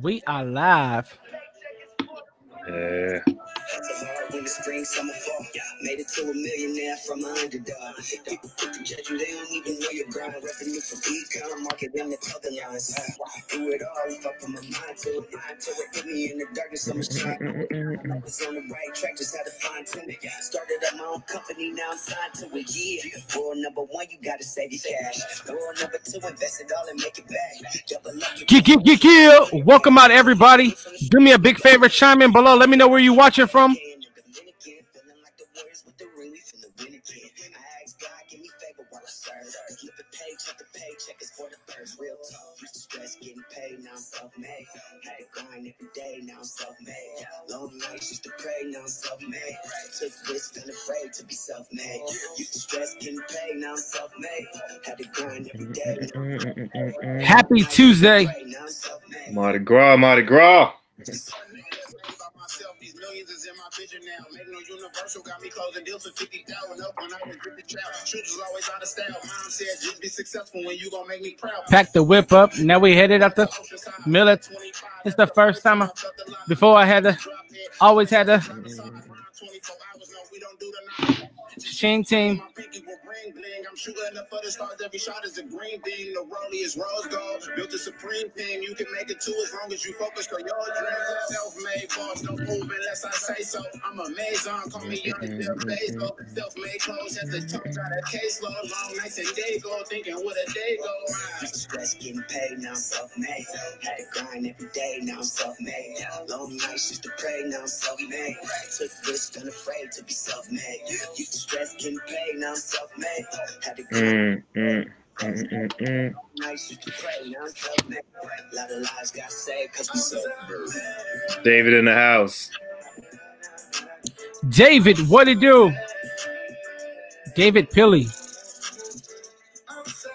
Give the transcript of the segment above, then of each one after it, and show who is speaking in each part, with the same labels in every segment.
Speaker 1: We are live.
Speaker 2: Yeah.
Speaker 3: Winter, spring, summer, fall. Made it to a millionaire from an underdog. People quick to judge you, they don't even know your grind. Revenue from econ, market them the other lines. Do it all if I put my mind to it. To it, hit me in the darkness, I'm trying. I was on the right track, just had to fine tune. Started up my own company, now I'm signed to it. Yeah. Rule number one, you gotta save your cash. Rule number two, invest it all and make it back. Double up your
Speaker 1: geek. Welcome out, everybody. Do me a big favor, chime in below. Let me know where you watching from.
Speaker 3: Real talk, used to stress getting paid, now I'm self-made. Had to grind every day, now I'm self-made. Long nights used to pray, now I'm self-made. Took risks, unafraid to be self-made. Used to stress getting paid, now I'm self-made. Had to grind every day.
Speaker 1: Happy Tuesday.
Speaker 3: now I'm self-made.
Speaker 2: Mardi Gras, Mardi Gras.
Speaker 4: Millions is in my vision now. Make no universal, got me closing deals for 50,000 up when I was with the child. Shooters always out of style. Mom said, just be successful when you gonna make me proud.
Speaker 1: Pack the whip up. Now we headed up the millet. It's the first time I, before I had to, always had to, Ching team.
Speaker 4: I'm shooting up for the stars. Every shot is a green beam. The rollie is rose gold. Built a supreme team. You can make it too as long as you focus on your dreams. Self-made boss, don't move unless I say so. I'm a maison. Call me young Bill Bezos. Self-made clothes at the top. Got a caseload. Long nights and day go. Thinking what a day go.
Speaker 3: Stress getting paid, now I'm self-made. Had to grind every day, now I'm self-made. Long nights used to pray, now I'm self-made. Took risks, unafraid to be self-made. To stress getting paid, now I'm self-made. Had to grind
Speaker 2: Mm, mm, mm, mm, mm.
Speaker 3: nights used to pray, now I'm self-made. A lot of lives got saved cause we self-made.
Speaker 2: David in the house.
Speaker 1: David, what it do? David Pilly.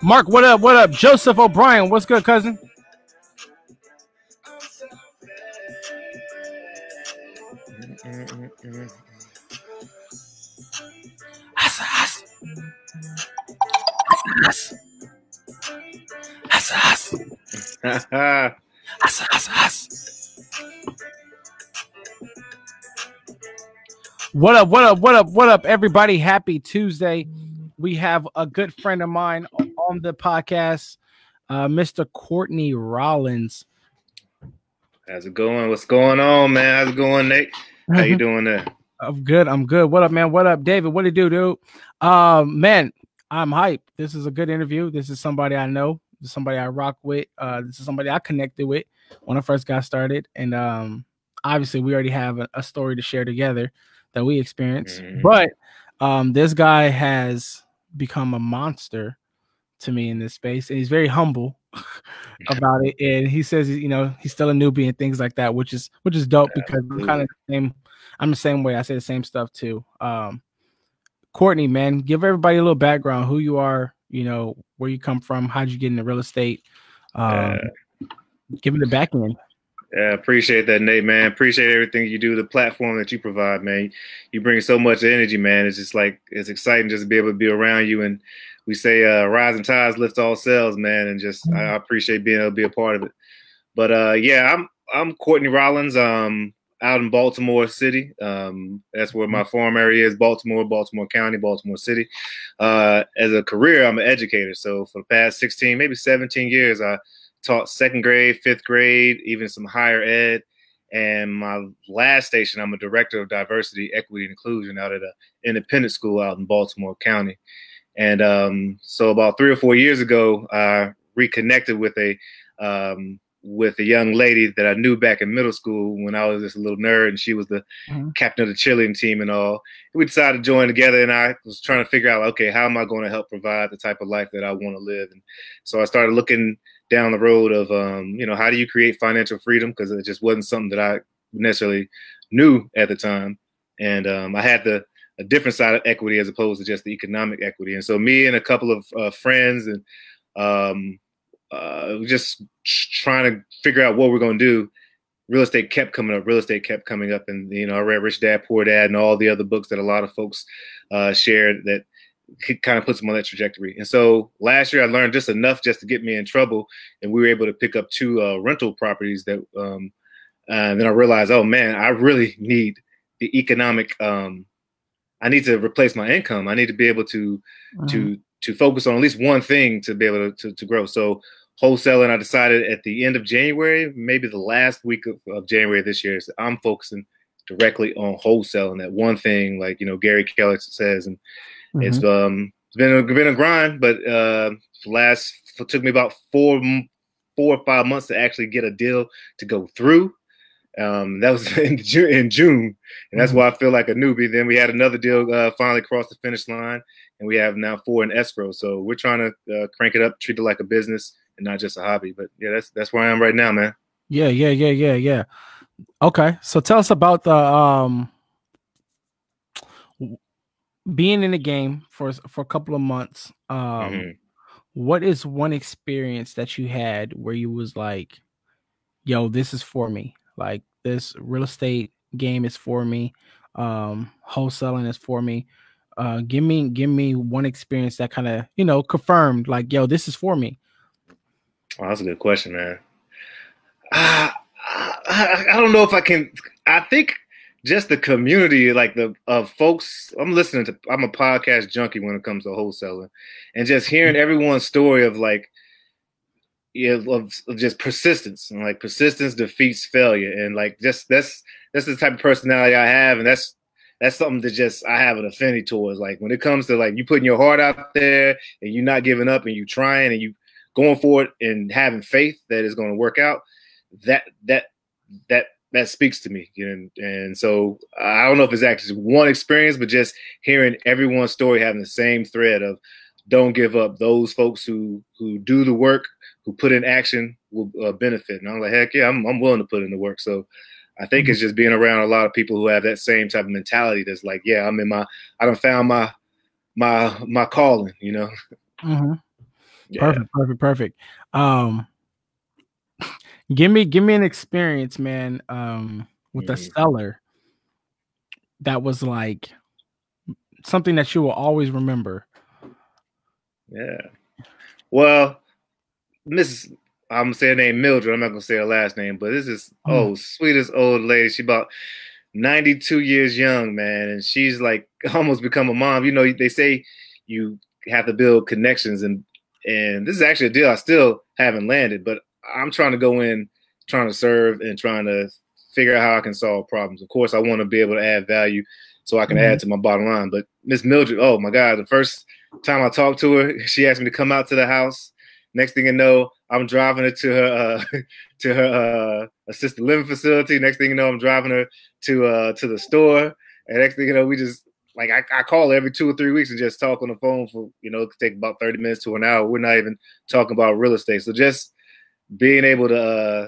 Speaker 1: Mark, what up? What up? Joseph O'Brien, what's good, cousin? Asa. Asa, asa. Asa, asa, asa. What up, what up, what up, what up, everybody? Happy Tuesday. We have a good friend of mine on the podcast, uh, Mr. Courtney Rollins.
Speaker 2: How's it going? What's going on, man? How's it going, Nate? How you doing there?
Speaker 1: I'm good. I'm good. What up, man? What up, David? What it do, dude? Um, man, I'm hype. This is a good interview. This is somebody I know. This is somebody I rock with. Uh, this is somebody I connected with when I first got started. And um, obviously, we already have a, a story to share together that we experienced.
Speaker 2: Mhm.
Speaker 1: But um, this guy has become a monster to me in this space, and he's very humble about it. And he says, you know, he's still a newbie and things like that, which is which is dope because I'm kind of the same. I'm the same way. I say the same stuff too. Um, Courtney, man, give everybody a little background, who you are, you know, where you come from, how'd you get into real estate? Um, give it the back end.
Speaker 2: Yeah, appreciate that, Nate, man. Appreciate everything you do, the platform that you provide, man. You bring so much energy, man. It's just like it's exciting just to be able to be around you. And we say, uh, rising tides lift all sails, man. And just I I appreciate being able to be a part of it. But uh, yeah, I'm I'm Courtney Rollins, um, out in Baltimore City. Um, that's where my farm area is, Baltimore, Baltimore County, Baltimore City. Uh, as a career, I'm an educator. So for the past 16, maybe 17 years, I taught second grade, fifth grade, even some higher ed. And my last station, I'm a director of diversity, equity, and inclusion out at an independent school out in Baltimore County. And um, so about three or four years ago, I reconnected with a um, with a young lady that I knew back in middle school when I was just a little nerd, and she was the
Speaker 1: Mhm.
Speaker 2: captain of the cheerleading team and all. We decided to join together, and I was trying to figure out, okay, how am I going to help provide the type of life that I want to live? And so I started looking down the road of, um, you know, how do you create financial freedom? Because it just wasn't something that I necessarily knew at the time, and um, I had the a different side of equity as opposed to just the economic equity. And so me and a couple of uh, friends and um, uh, just trying to figure out what we're going to do. Real estate kept coming up. Real estate kept coming up, and you know, I read Rich Dad Poor Dad and all the other books that a lot of folks uh, shared that kind of puts them on that trajectory. And so last year I learned just enough just to get me in trouble, and we were able to pick up two uh, rental properties that. Um, and then I realized, oh man, I really need the economic. Um, I need to replace my income. I need to be able to mm-hmm. to to focus on at least one thing to be able to, to, to grow. So wholesaling, I decided at the end of January, maybe the last week of, of January this year, so I'm focusing directly on wholesaling. That one thing, like you know, Gary Keller says, and mm-hmm. it's um it's been a, been a grind, but uh, last it took me about four four or five months to actually get a deal to go through. Um, that was in, June, in June, and that's mm-hmm. why I feel like a newbie. Then we had another deal uh, finally cross the finish line, and we have now four in escrow. So we're trying to uh, crank it up, treat it like a business and not just a hobby. But yeah, that's that's where I am right now, man.
Speaker 1: Yeah, yeah, yeah, yeah, yeah. Okay, so tell us about the um being in the game for for a couple of months. Um, mm-hmm. what is one experience that you had where you was like, "Yo, this is for me." Like this real estate game is for me. Um, wholesaling is for me. Uh, give me give me one experience that kind of you know confirmed like, "Yo, this is for me."
Speaker 2: Well, that's a good question, man. Uh, I, I don't know if I can. I think just the community, like the of folks. I'm listening to. I'm a podcast junkie when it comes to wholesaling, and just hearing mm-hmm. everyone's story of like, yeah, of, of just persistence and like persistence defeats failure, and like just that's that's the type of personality I have, and that's that's something that just I have an affinity towards. Like when it comes to like you putting your heart out there and you're not giving up and you trying and you going for it and having faith that it's going to work out, that that that that speaks to me. And and so I don't know if it's actually one experience, but just hearing everyone's story having the same thread of don't give up. Those folks who who do the work, who put in action, will uh, benefit. And I'm like, heck yeah, I'm I'm willing to put in the work. So. I think mm-hmm. it's just being around a lot of people who have that same type of mentality. That's like, yeah, I'm in my, I don't found my, my, my calling. You know.
Speaker 1: Mm-hmm. Yeah. Perfect, perfect, perfect. Um, give me give me an experience, man. Um, with a seller that was like something that you will always remember.
Speaker 2: Yeah. Well, Mrs. I'm saying her name Mildred. I'm not gonna say her last name, but this is mm. oh sweetest old lady. She about 92 years young, man, and she's like almost become a mom. You know, they say you have to build connections and and this is actually a deal I still haven't landed, but I'm trying to go in, trying to serve and trying to figure out how I can solve problems. Of course, I want to be able to add value so I can mm-hmm. add to my bottom line. But Miss Mildred, oh my God, the first time I talked to her, she asked me to come out to the house. Next thing you know, I'm driving her to her uh, to her uh, assisted living facility. Next thing you know, I'm driving her to uh, to the store. And next thing you know, we just like I, I call every two or three weeks and just talk on the phone for you know it could take about 30 minutes to an hour we're not even talking about real estate so just being able to uh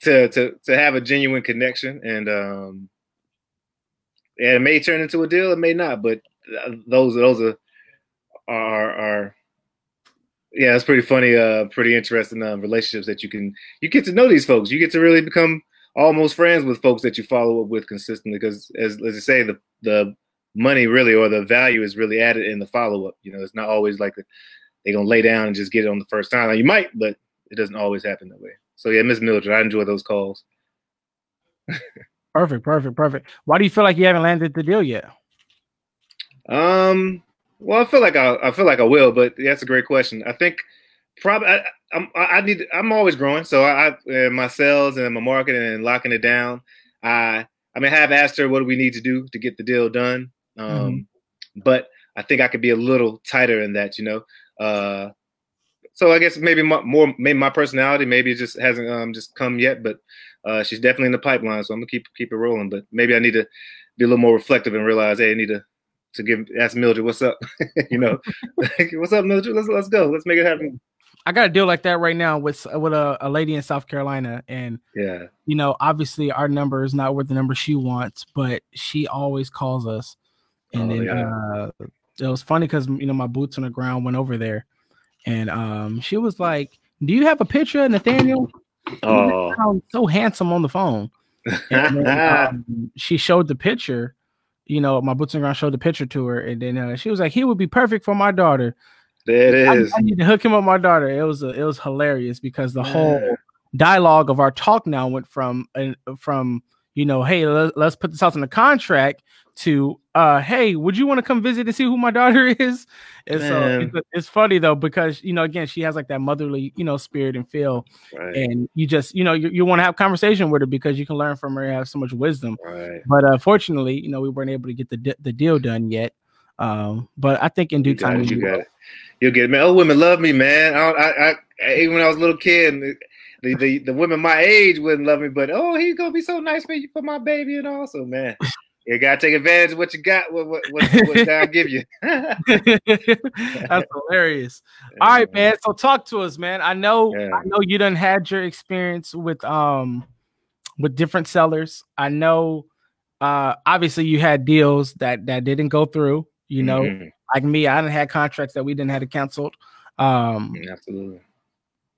Speaker 2: to to to have a genuine connection and um yeah, it may turn into a deal it may not but uh, those those are are are yeah it's pretty funny uh pretty interesting uh, relationships that you can you get to know these folks you get to really become almost friends with folks that you follow up with consistently because as as I say the the money really or the value is really added in the follow up. You know, it's not always like they're gonna lay down and just get it on the first time. Now, you might, but it doesn't always happen that way. So yeah, Miss Mildred, I enjoy those calls.
Speaker 1: perfect, perfect, perfect. Why do you feel like you haven't landed the deal yet?
Speaker 2: Um, well, I feel like I, I feel like I will, but that's a great question. I think probably I, I'm I need I'm always growing, so I, I my sales and my marketing and locking it down. I I mean, I have asked her what do we need to do to get the deal done. Um, mm-hmm. But I think I could be a little tighter in that, you know. Uh, so I guess maybe my, more, maybe my personality, maybe it just hasn't um, just come yet, but uh, she's definitely in the pipeline. So I'm gonna keep keep it rolling. But maybe I need to be a little more reflective and realize, hey, I need to to give ask Mildred what's up. you know, what's up, Mildred? Let's let's go. Let's make it happen.
Speaker 1: I got a deal like that right now with with a, a lady in South Carolina, and
Speaker 2: yeah,
Speaker 1: you know, obviously our number is not what the number she wants, but she always calls us and oh, then yeah. uh, it was funny because you know my boots on the ground went over there, and um, she was like, "Do you have a picture, of Nathaniel?" Oh, so handsome on the phone. And then, um, she showed the picture you know, my boots and ground showed the picture to her, and then uh, she was like, "He would be perfect for my daughter."
Speaker 2: There it is.
Speaker 1: I, I, need to hook him up my daughter. It was a, it was hilarious because the whole dialogue of our talk now went from uh, from you know, hey, let, us put this out in the contract to uh hey would you want to come visit and see who my daughter is and Man. so it's, it's, funny though because you know again she has like that motherly you know spirit and feel right. and you just you know you, you want to have conversation with her because you can learn from her have so much wisdom
Speaker 2: right.
Speaker 1: but unfortunately uh, you know we weren't able to get the the deal done yet um but i think in due
Speaker 2: you
Speaker 1: time
Speaker 2: it, you got it you'll get it man old women love me man I, I, I even when i was a little kid the, the, the women my age wouldn't love me, but oh, he's gonna be so nice for you for my baby and also, man. You gotta take advantage of what you got. What what what, what God give you?
Speaker 1: That's hilarious. All right, man. So talk to us, man. I know yeah. I know you done had your experience with um with different sellers. I know uh obviously you had deals that that didn't go through. You know, mm-hmm. like me, I didn't had contracts that we didn't have to canceled. Um,
Speaker 2: mm, absolutely.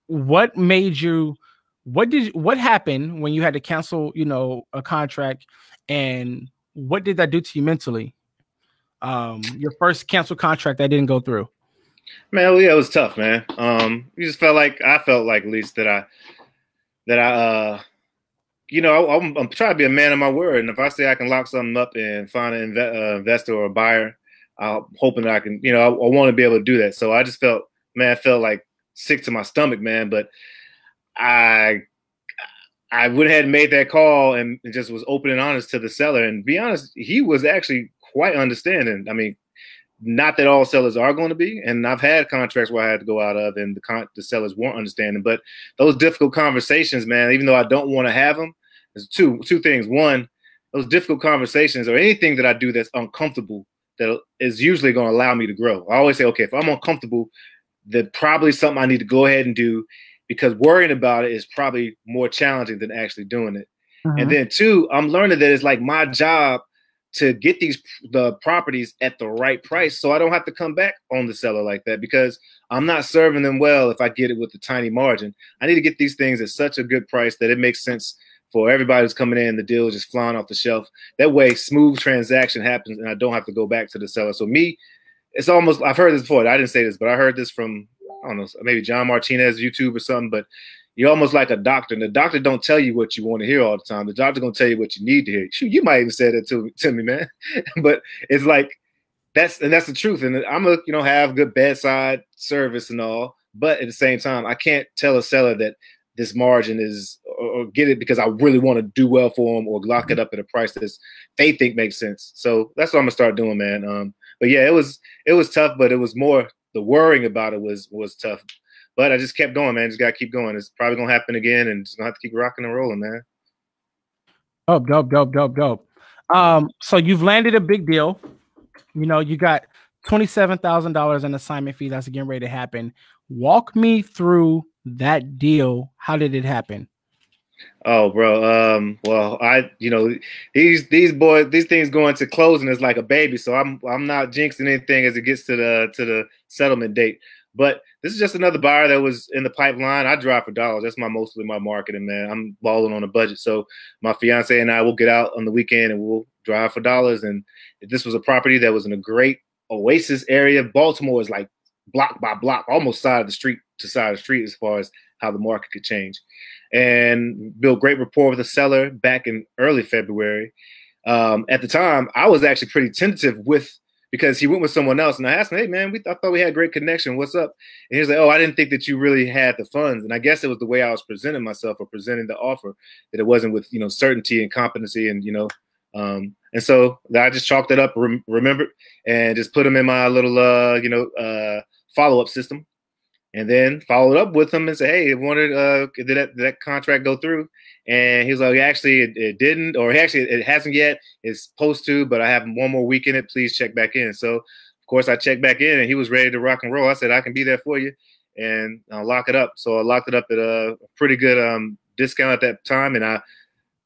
Speaker 1: What made you? What did what happened when you had to cancel? You know, a contract and what did that do to you mentally? Um, your first canceled contract that didn't go through.
Speaker 2: Man, yeah, it was tough, man. Um, you just felt like I felt like at least that I that I uh you know, I, am I'm trying to be a man of my word, and if I say I can lock something up and find an inve- uh, investor or a buyer, I'm hoping that I can. You know, I, I want to be able to do that. So I just felt, man, I felt like sick to my stomach, man. But I I went ahead and made that call and just was open and honest to the seller. And be honest, he was actually quite understanding. I mean, not that all sellers are going to be, and I've had contracts where I had to go out of, and the con- the sellers weren't understanding. But those difficult conversations, man, even though I don't want to have them, there's two two things. One, those difficult conversations or anything that I do that's uncomfortable that is usually going to allow me to grow. I always say, okay, if I'm uncomfortable, then probably something I need to go ahead and do because worrying about it is probably more challenging than actually doing it. Mm-hmm. And then two, I'm learning that it's like my job to get these the properties at the right price so I don't have to come back on the seller like that because I'm not serving them well if I get it with a tiny margin. I need to get these things at such a good price that it makes sense for everybody who's coming in. The deal is just flying off the shelf. That way, smooth transaction happens, and I don't have to go back to the seller. So me, it's almost I've heard this before. I didn't say this, but I heard this from I don't know, maybe John Martinez YouTube or something, but you're almost like a doctor. And the doctor don't tell you what you want to hear all the time. The doctor gonna tell you what you need to hear. Shoot, you might even say that to, to me, man. but it's like that's and that's the truth. And I'm a you know have good bedside service and all, but at the same time, I can't tell a seller that this margin is or, or get it because I really want to do well for them or lock it up at a price that they think makes sense. So that's what I'm gonna start doing, man. Um, but yeah, it was it was tough, but it was more the worrying about it was was tough. But I just kept going, man. Just gotta keep going. It's probably gonna happen again, and just gonna have to keep rocking and rolling, man.
Speaker 1: Dope, dope, dope, dope, dope. Um, so you've landed a big deal. You know, you got twenty-seven thousand dollars in assignment fee that's getting ready to happen. Walk me through that deal. How did it happen?
Speaker 2: Oh, bro. Um, well, I, you know, these these boys, these things going to closing is like a baby. So I'm I'm not jinxing anything as it gets to the to the settlement date. But this is just another buyer that was in the pipeline. I drive for dollars. That's my mostly my marketing, man. I'm balling on a budget. So my fiance and I will get out on the weekend and we'll drive for dollars. And this was a property that was in a great oasis area. Baltimore is like block by block, almost side of the street to side of the street as far as how the market could change and built great rapport with the seller back in early February. Um, at the time, I was actually pretty tentative with because he went with someone else, and I asked him, "Hey, man, we I thought we had great connection. What's up?" And he's like, "Oh, I didn't think that you really had the funds." And I guess it was the way I was presenting myself or presenting the offer that it wasn't with you know certainty and competency and you know. Um, and so I just chalked it up, rem- remembered, and just put them in my little uh, you know uh, follow up system and then followed up with him and said, "Hey, I wanted uh, did that, did that contract go through?" And he was like, "Actually, it, it, didn't, or actually, it hasn't yet. It's supposed to, but I have one more week in it. Please check back in." So, of course, I checked back in, and he was ready to rock and roll. I said, "I can be there for you, and I'll lock it up." So I locked it up at a pretty good um, discount at that time, and I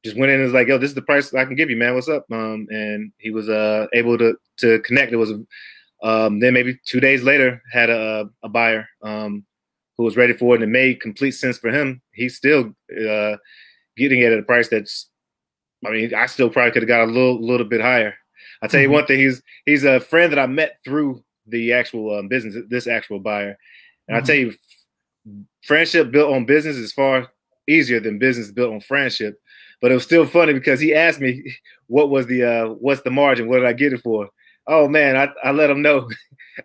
Speaker 2: just went in and was like, "Yo, this is the price I can give you, man. What's up?" Um, and he was uh, able to to connect. It was um, then maybe two days later, had a, a buyer um, who was ready for it, and it made complete sense for him. He's still uh, getting it at a price that's, I mean, I still probably could have got a little little bit higher. I tell you
Speaker 1: Mhm.
Speaker 2: one thing, he's he's a friend that I met through the actual um, business, this actual buyer, and I
Speaker 1: Mhm.
Speaker 2: tell you, friendship built on business is far easier than business built on friendship. But it was still funny because he asked me what was the uh, what's the margin, what did I get it for? Oh man, I, I let him know.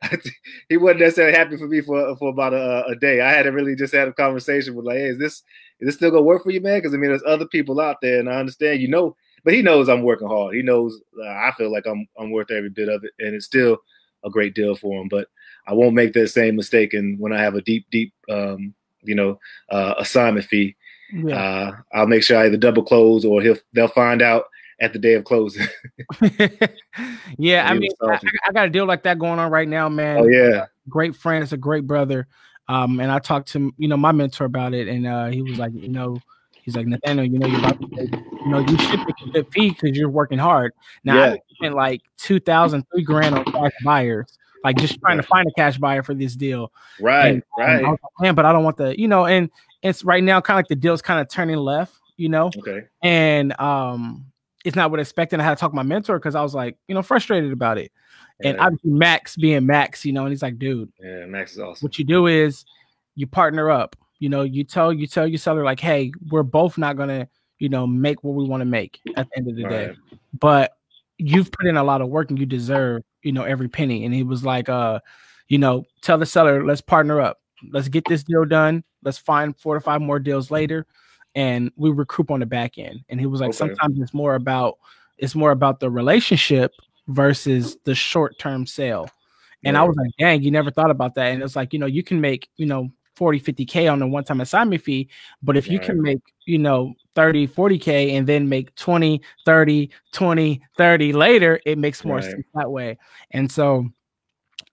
Speaker 2: he wasn't necessarily happy for me for for about a, a day. I had to really just had a conversation with like, hey, is this is this still gonna work for you, man? Because I mean, there's other people out there, and I understand you know, but he knows I'm working hard. He knows uh, I feel like I'm I'm worth every bit of it, and it's still a great deal for him. But I won't make that same mistake, and when I have a deep, deep, um, you know, uh, assignment fee,
Speaker 1: Yeah.
Speaker 2: uh, I'll make sure I either double close or he'll they'll find out at the day of closing.
Speaker 1: yeah, I mean, I. I got a deal like that going on right now, man.
Speaker 2: oh yeah,
Speaker 1: great friend. It's a great brother. Um, and I talked to you know my mentor about it, and uh, he was like, you know, he's like Nathaniel, you know, you're about to, you know, you should make a good fee because you're working hard. Now
Speaker 2: Yeah.
Speaker 1: I spent like two thousand, three grand on cash buyers, like just trying to find a cash buyer for this deal.
Speaker 2: right,
Speaker 1: And, um,
Speaker 2: right.
Speaker 1: Like, man, but I don't want the, you know, and it's right now kind of like the deal's kind of turning left, you know,
Speaker 2: Okay,
Speaker 1: and um, it's not what I expected. I had to talk to my mentor because I was like, you know, frustrated about it. And
Speaker 2: yeah,
Speaker 1: obviously Max being Max, you know, and he's like, dude,
Speaker 2: yeah, Max is awesome.
Speaker 1: what you do is you partner up. You know, you tell you tell your seller like, hey, we're both not gonna, you know, make what we want to make at the end of the day.
Speaker 2: Right.
Speaker 1: But you've put in a lot of work and you deserve, you know, every penny. And he was like, uh, you know, tell the seller, let's partner up. Let's get this deal done. Let's find four to five more deals later. And we recoup on the back end. And he was like,
Speaker 2: Okay.
Speaker 1: sometimes it's more about it's more about the relationship versus the short-term sale. And I was like, dang, you never thought about that. And it's like, you know, you can make, you know, 40, 50K on a one time assignment fee. But if you can make, you know, 30, 40K and then make 20, 30, 20, 30 later, it makes more
Speaker 2: Right.
Speaker 1: sense that way. And so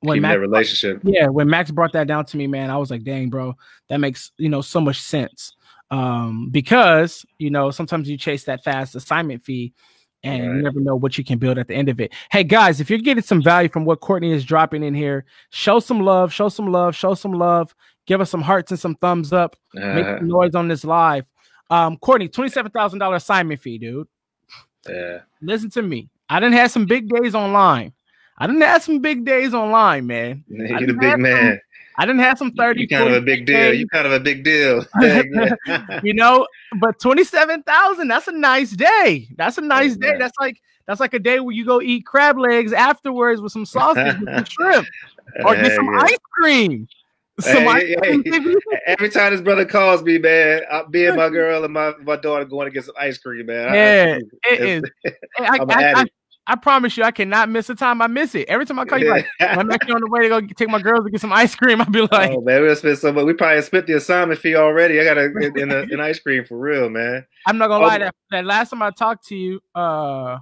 Speaker 1: when
Speaker 2: Keeping
Speaker 1: Max,
Speaker 2: that relationship.
Speaker 1: yeah, when Max brought that down to me, man, I was like, dang, bro, that makes, you know, so much sense. Um, because, you know, sometimes you chase that fast assignment fee and you never know what you can build at the end of it. Hey guys, if you're getting some value from what Courtney is dropping in here, show some love, show some love, show some love, give us some hearts and some thumbs up, make
Speaker 2: Uh,
Speaker 1: some noise on this live. Um, Courtney, twenty-seven thousand dollar assignment fee, dude.
Speaker 2: yeah,
Speaker 1: Listen to me. I didn't have some big days online. I didn't have some big days online, man.
Speaker 2: you're the big man.
Speaker 1: I didn't have some 30.
Speaker 2: You kind of a
Speaker 1: 40
Speaker 2: big deal. You kind of a big deal.
Speaker 1: you know, but 27,000, that's a nice day. That's a oh, nice day.
Speaker 2: man.
Speaker 1: That's like that's like a day where you go eat crab legs afterwards with some sausage with some shrimp or get some
Speaker 2: Yeah.
Speaker 1: ice cream. Some
Speaker 2: Hey,
Speaker 1: ice
Speaker 2: hey,
Speaker 1: cream,
Speaker 2: hey. Every time this brother calls me, man, I, me and my girl and my, my daughter going to get some ice cream, man.
Speaker 1: Yeah, it
Speaker 2: it's-
Speaker 1: is. I, I, I. I promise you, I cannot miss a time I miss it. Every time I call you, like, I'm actually on the way to go take my girls to get some ice cream. I'll be like,
Speaker 2: oh man, we'll spend so much. We probably spent the assignment fee already. I gotta get in, a, an ice cream for real, man.
Speaker 1: I'm not gonna
Speaker 2: Oh.
Speaker 1: lie. That, that last time I talked to you, uh,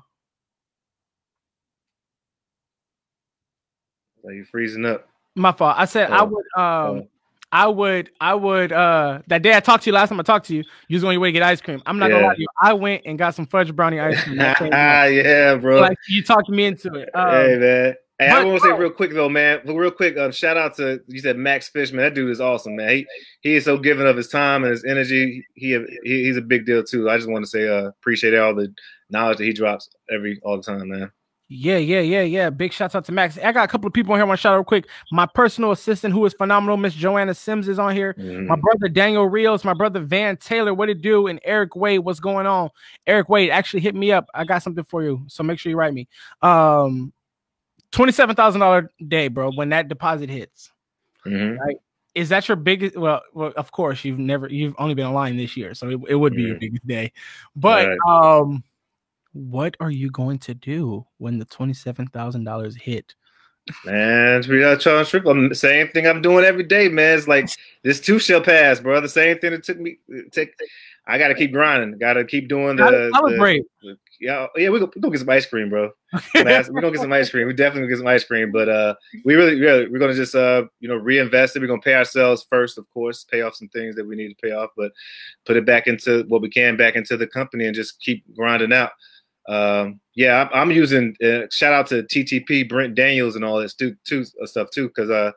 Speaker 2: Like you freezing up.
Speaker 1: my fault. I said I
Speaker 2: Oh,
Speaker 1: would, um,
Speaker 2: oh.
Speaker 1: I would, I would. uh That day I talked to you last time I talked to you, you was on your way to get ice cream. I'm not gonna lie to you. I went and got some fudge brownie ice cream. I
Speaker 2: yeah, bro.
Speaker 1: like you talked me into it. Um,
Speaker 2: hey man. Hey, I want to say real quick though, man. Real quick, um, shout out to you said Max Fishman. That dude is awesome, man. He he is so giving of his time and his energy. He, he he's a big deal too. I just want to say uh, appreciate all the knowledge that he drops every all the time, man.
Speaker 1: Yeah, yeah, yeah, yeah. Big shouts out to Max. I got a couple of people on here. I want to shout out real quick. My personal assistant, who is phenomenal, Miss Joanna Sims, is on here.
Speaker 2: Mhm.
Speaker 1: My brother Daniel Rios, my brother Van Taylor, what it do? And Eric Wade, what's going on? Eric Wade actually hit me up. I got something for you, so make sure you write me. Um, twenty-seven thousand dollar day, bro. When that deposit hits,
Speaker 2: Mhm.
Speaker 1: is that your biggest? Well, well, of course you've never, you've only been online this year, so it, it would be your
Speaker 2: Mhm.
Speaker 1: biggest day. But
Speaker 2: Right.
Speaker 1: um, what are you going to do when the twenty-seven thousand dollars hit?
Speaker 2: Man, we got Charles. I'm the same thing I'm doing every day, man. It's like this too shall pass, bro. The same thing that took me take. I gotta keep grinding. Gotta keep doing the,
Speaker 1: Gotta
Speaker 2: the yeah, yeah. We go, we gonna get some ice cream, bro. We're gonna, we're gonna get some ice cream. We definitely gonna get some ice cream, but uh, we really, really, we're gonna just uh, you know, reinvest it. We're gonna pay ourselves first, of course, pay off some things that we need to pay off, but put it back into what we can back into the company and just keep grinding out. Um, yeah, I'm, I'm using. Uh, shout out to TTP, Brent Daniels, and all this too, too uh, stuff too, because uh,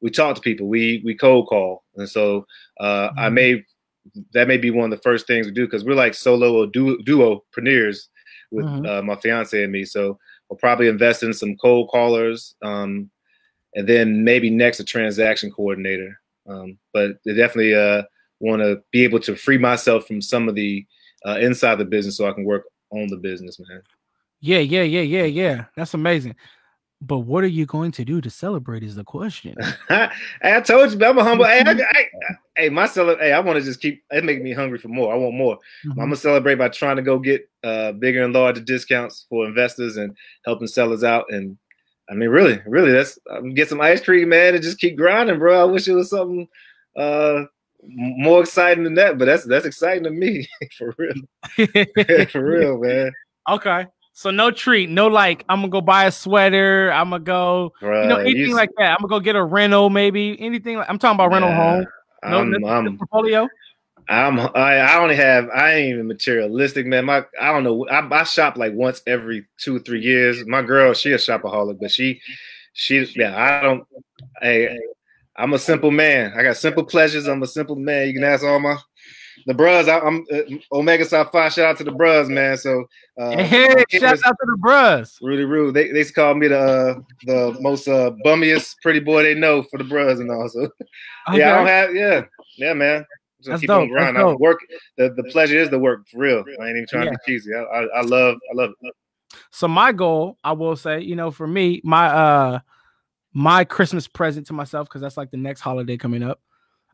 Speaker 2: we talk to people, we we cold call, and so uh, I
Speaker 1: Mhm.
Speaker 2: may that may be one of the first things we do because we're like solo or duo duopreneurs with
Speaker 1: Mhm.
Speaker 2: uh, my fiance and me. So we'll probably invest in some cold callers, um, and then maybe next a transaction coordinator. Um, but they definitely uh, want to be able to free myself from some of the uh, inside the business so I can work on the business, man.
Speaker 1: Yeah, yeah, yeah, yeah, yeah. That's amazing. But what are you going to do to celebrate? Is the question.
Speaker 2: I told you, I'm a humble. hey, I, I, hey, my cele- Hey, I want to just keep. It making me hungry for more. I want more. Mm-hmm. I'm gonna celebrate by trying to go get uh, bigger and larger discounts for investors and helping sellers out. And I mean, really, really, that's um, get some ice cream, man, and just keep grinding, bro. I wish it was something uh, more exciting than that, but that's that's exciting to me for real. for real, man.
Speaker 1: Okay. So no treat, no like I'm gonna go buy a sweater. I'm gonna go, you know, anything you like that. I'm gonna go get a rental, maybe anything. Like, I'm talking about rental home. No, I'm, I'm, portfolio.
Speaker 2: I'm I, I only have I ain't even materialistic, man. My I don't know. I, I shop like once every two or three years. My girl, she a shopaholic, but she she yeah, I don't hey I'm a simple man. I got simple pleasures. I'm a simple man. You can ask all my the bros. I, am uh, Omega Psi Phi. Shout out to the bros, man. So
Speaker 1: uh, hey, shout out to the bros.
Speaker 2: Rudy Rude. They they call me the uh, the most uh, bummiest pretty boy they know for the bros and all. So okay. yeah, I don't have yeah yeah man. Just That's keep dope. on grinding. I work. The, the pleasure is the work for real. I ain't even trying yeah. to be cheesy. I, I, I love I love it.
Speaker 1: So my goal, I will say, you know, for me, my uh my Christmas present to myself because that's like the next holiday coming up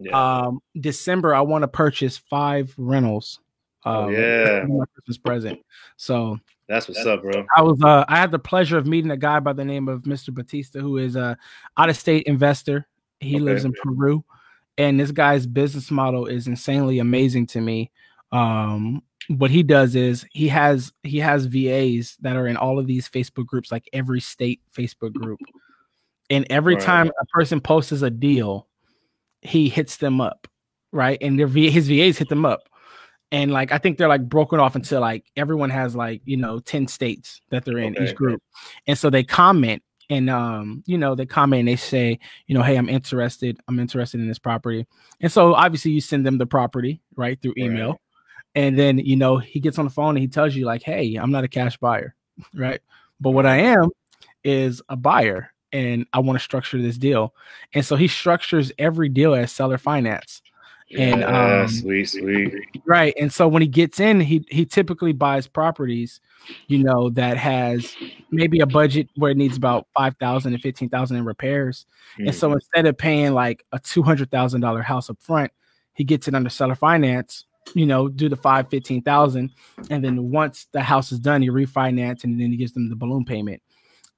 Speaker 1: yeah. Um, December, I want to purchase five rentals.
Speaker 2: Oh, um, oh, yeah,
Speaker 1: my Christmas present. So
Speaker 2: that's what's up, bro.
Speaker 1: I was uh, I had the pleasure of meeting a guy by the name of Mr. Batista, who is a out of state investor. He okay. lives in Peru, and this guy's business model is insanely amazing to me. Um, what he does is he has he has VAs that are in all of these Facebook groups, like every state Facebook group. And every right. time a person posts a deal, he hits them up, right? And their v- his VAs hit them up. And like I think they're like broken off into like everyone has like, you know, 10 states that they're in okay. each group. And so they comment and um, you know, they comment and they say, you know, hey, I'm interested, I'm interested in this property. And so obviously you send them the property, right, through email. Right. And then, you know, he gets on the phone and he tells you, like, hey, I'm not a cash buyer, right? But what I am is a buyer and I want to structure this deal. And so he structures every deal as seller finance. And yeah, um,
Speaker 2: sweet, sweet.
Speaker 1: Right. And so when he gets in, he he typically buys properties, you know, that has maybe a budget where it needs about five thousand and fifteen thousand in repairs. Mm-hmm. And so mm-hmm. instead of paying like a two hundred thousand dollar house up front, he gets it under seller finance, you know, do the five, fifteen thousand, and then once the house is done, he refinance and then he gives them the balloon payment.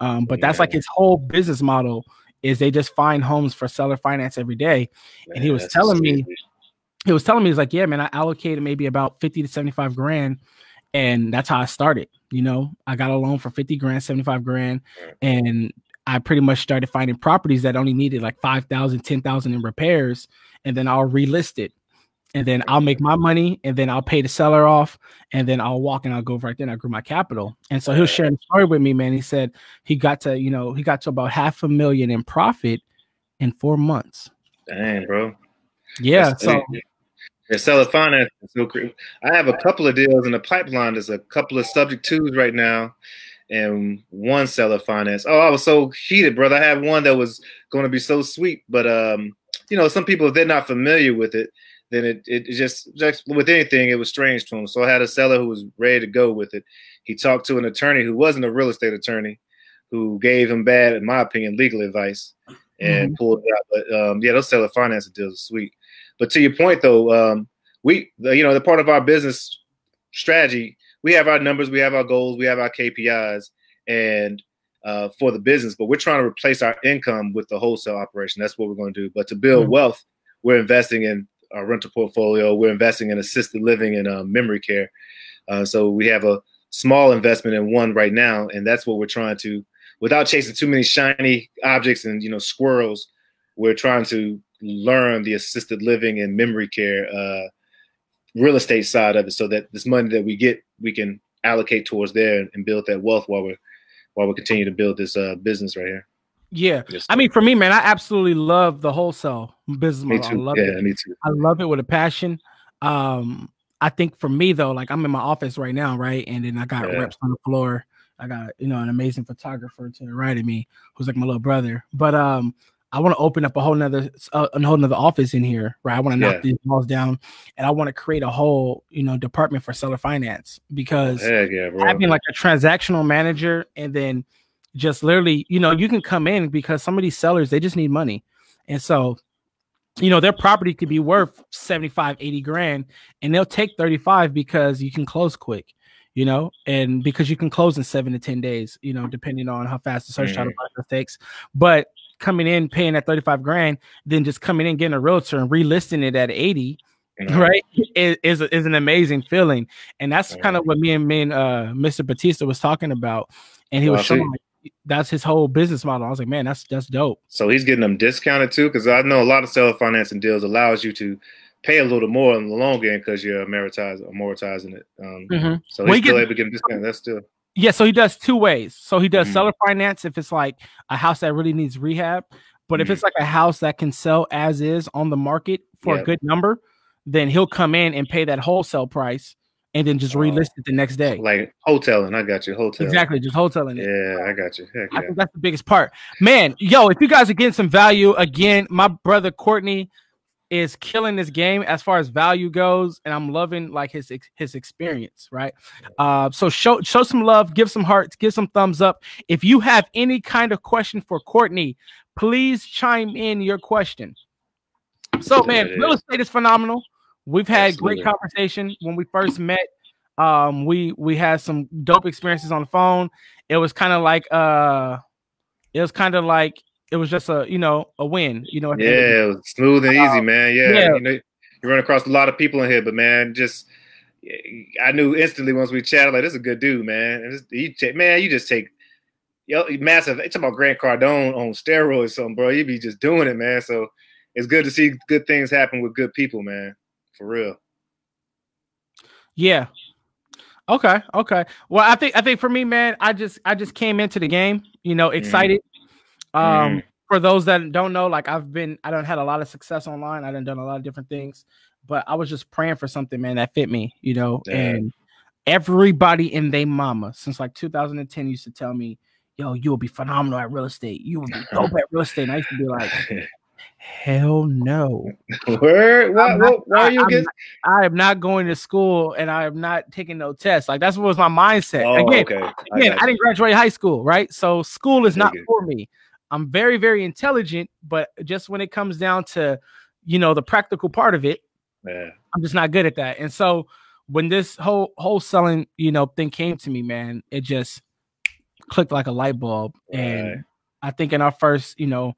Speaker 1: Um, but yeah. that's like his whole business model is they just find homes for seller finance every day. Man, and he was telling me, he was telling me, he's like, yeah, man, I allocated maybe about 50 to 75 grand. And that's how I started. You know, I got a loan for 50 grand, 75 grand. And I pretty much started finding properties that only needed like 5,000, 10,000 in repairs. And then I'll relist it and then I'll make my money, and then I'll pay the seller off, and then I'll walk and I'll go right then. I grew my capital, and so he was sharing a story with me, man. He said he got to, you know, he got to about half a million in profit in four months.
Speaker 2: Dang, bro.
Speaker 1: Yeah, That's so.
Speaker 2: Yeah, seller finance. So I have a couple of deals in the pipeline. There's a couple of subject twos right now, and one seller finance. Oh, I was so heated, brother. I had one that was going to be so sweet, but um, you know, some people if they're not familiar with it, then it, it just just with anything it was strange to him. So I had a seller who was ready to go with it. He talked to an attorney who wasn't a real estate attorney, who gave him bad, in my opinion, legal advice and mm-hmm. pulled it out. But um, yeah, those seller financing deals are sweet. But to your point though, um, we you know the part of our business strategy, we have our numbers, we have our goals, we have our KPIs, and uh, for the business, but we're trying to replace our income with the wholesale operation. That's what we're going to do. But to build mm-hmm. wealth, we're investing in our rental portfolio. We're investing in assisted living and uh, memory care. Uh, so we have a small investment in one right now, and that's what we're trying to, without chasing too many shiny objects and you know squirrels. We're trying to learn the assisted living and memory care uh, real estate side of it, so that this money that we get, we can allocate towards there and build that wealth while we're while we continue to build this uh, business right here.
Speaker 1: Yeah. I mean, for me, man, I absolutely love the wholesale business model. I love
Speaker 2: yeah,
Speaker 1: it.
Speaker 2: me too.
Speaker 1: I love it with a passion. Um, I think for me though, like I'm in my office right now, right? And then I got yeah. reps on the floor I got you know an amazing photographer to the right of me who's like my little brother. But um, I want to open up a whole nother uh, a whole nother office in here, right? I want to knock
Speaker 2: Yeah.
Speaker 1: these walls down, and I want to create a whole you know department for seller finance because
Speaker 2: yeah,
Speaker 1: having like a transactional manager and then just literally, you know, you can come in because some of these sellers they just need money. And so, you know, their property could be worth 75, 80 grand and they'll take 35 because you can close quick, you know, and because you can close in 7 to 10 days, you know, depending on how fast the search title mm-hmm. process takes. But coming in paying that 35 grand, then just coming in getting a realtor and relisting it at 80
Speaker 2: You know?
Speaker 1: right is is, is an amazing feeling and that's
Speaker 2: Yeah.
Speaker 1: kind of what me and me and uh mr batista was talking about and he
Speaker 2: Well,
Speaker 1: was showing that's his whole business model i was like man that's that's dope
Speaker 2: So he's getting them discounted too, because I know a lot of seller financing deals allows you to pay a little more in the long end because you're amortizing, amortizing it. Um, So
Speaker 1: Well,
Speaker 2: he's
Speaker 1: he
Speaker 2: still
Speaker 1: gets-
Speaker 2: able to get discounted. That's still
Speaker 1: yeah so he does two ways so he does
Speaker 2: Mhm.
Speaker 1: seller finance if it's like a house that really needs rehab but if
Speaker 2: Mhm.
Speaker 1: it's like a house that can sell as is on the market for
Speaker 2: Yeah.
Speaker 1: a good number then he'll come in and pay that wholesale price and then just
Speaker 2: Oh.
Speaker 1: relist it the next day
Speaker 2: like hoteling. I got you. Hotel.
Speaker 1: exactly just hoteling it
Speaker 2: Yeah, I got you. Heck
Speaker 1: I
Speaker 2: yeah.
Speaker 1: think that's the biggest part. Man, yo, if you guys are getting some value, again, my brother Courtney is killing this game as far as value goes, and I'm loving like his his experience, right? Uh, so show show some love, give some hearts, give some thumbs up. If you have any kind of question for Courtney, please chime in your question. So, man, real estate is phenomenal. We've had great conversation when we first met. Um, we we had some dope experiences on the phone. It was kind of like uh, it was kind of like it was just a you know a win. You know, at the end of the-
Speaker 2: Yeah, it was smooth and easy, man. Yeah,
Speaker 1: yeah.
Speaker 2: you know, you run across a lot of people in here, but man, just I knew instantly once we chatted, like this is a good dude, man. This, you take, man, you just take yo massive. It's about Grant Cardone on steroids, or something, bro. You be just doing it, man. So it's good to see good things happen with good people, man. For real.
Speaker 1: Yeah. Okay. Okay. Well, I think I think for me, man, I just I just came into the game, you know, excited. Um,
Speaker 2: Mhm.
Speaker 1: for those that don't know, like I've been, I don't had a lot of success online. I done done a lot of different things, but I was just praying for something, man, that fit me, you know.
Speaker 2: Yeah.
Speaker 1: And everybody in they mama since like 2010 used to tell me, "Yo, you will be phenomenal at real estate. You will be dope at real estate." And I used to be like, "Hell no."
Speaker 2: Why,
Speaker 1: I'm not-
Speaker 2: why, why are you
Speaker 1: I'm
Speaker 2: against?
Speaker 1: I am not going to school and I am not taking no tests. Like that's what was my mindset.
Speaker 2: Oh,
Speaker 1: again,
Speaker 2: okay. I
Speaker 1: again,
Speaker 2: got
Speaker 1: I didn't graduate high school, right? So school is not
Speaker 2: it.
Speaker 1: for me. I'm very, very intelligent, but just when it comes down to, you know, the practical part of it,
Speaker 2: Yeah.
Speaker 1: I'm just not good at that. And so when this whole wholesaling, you know, thing came to me, man, it just clicked like a light bulb.
Speaker 2: Right.
Speaker 1: And I think in our first, you know,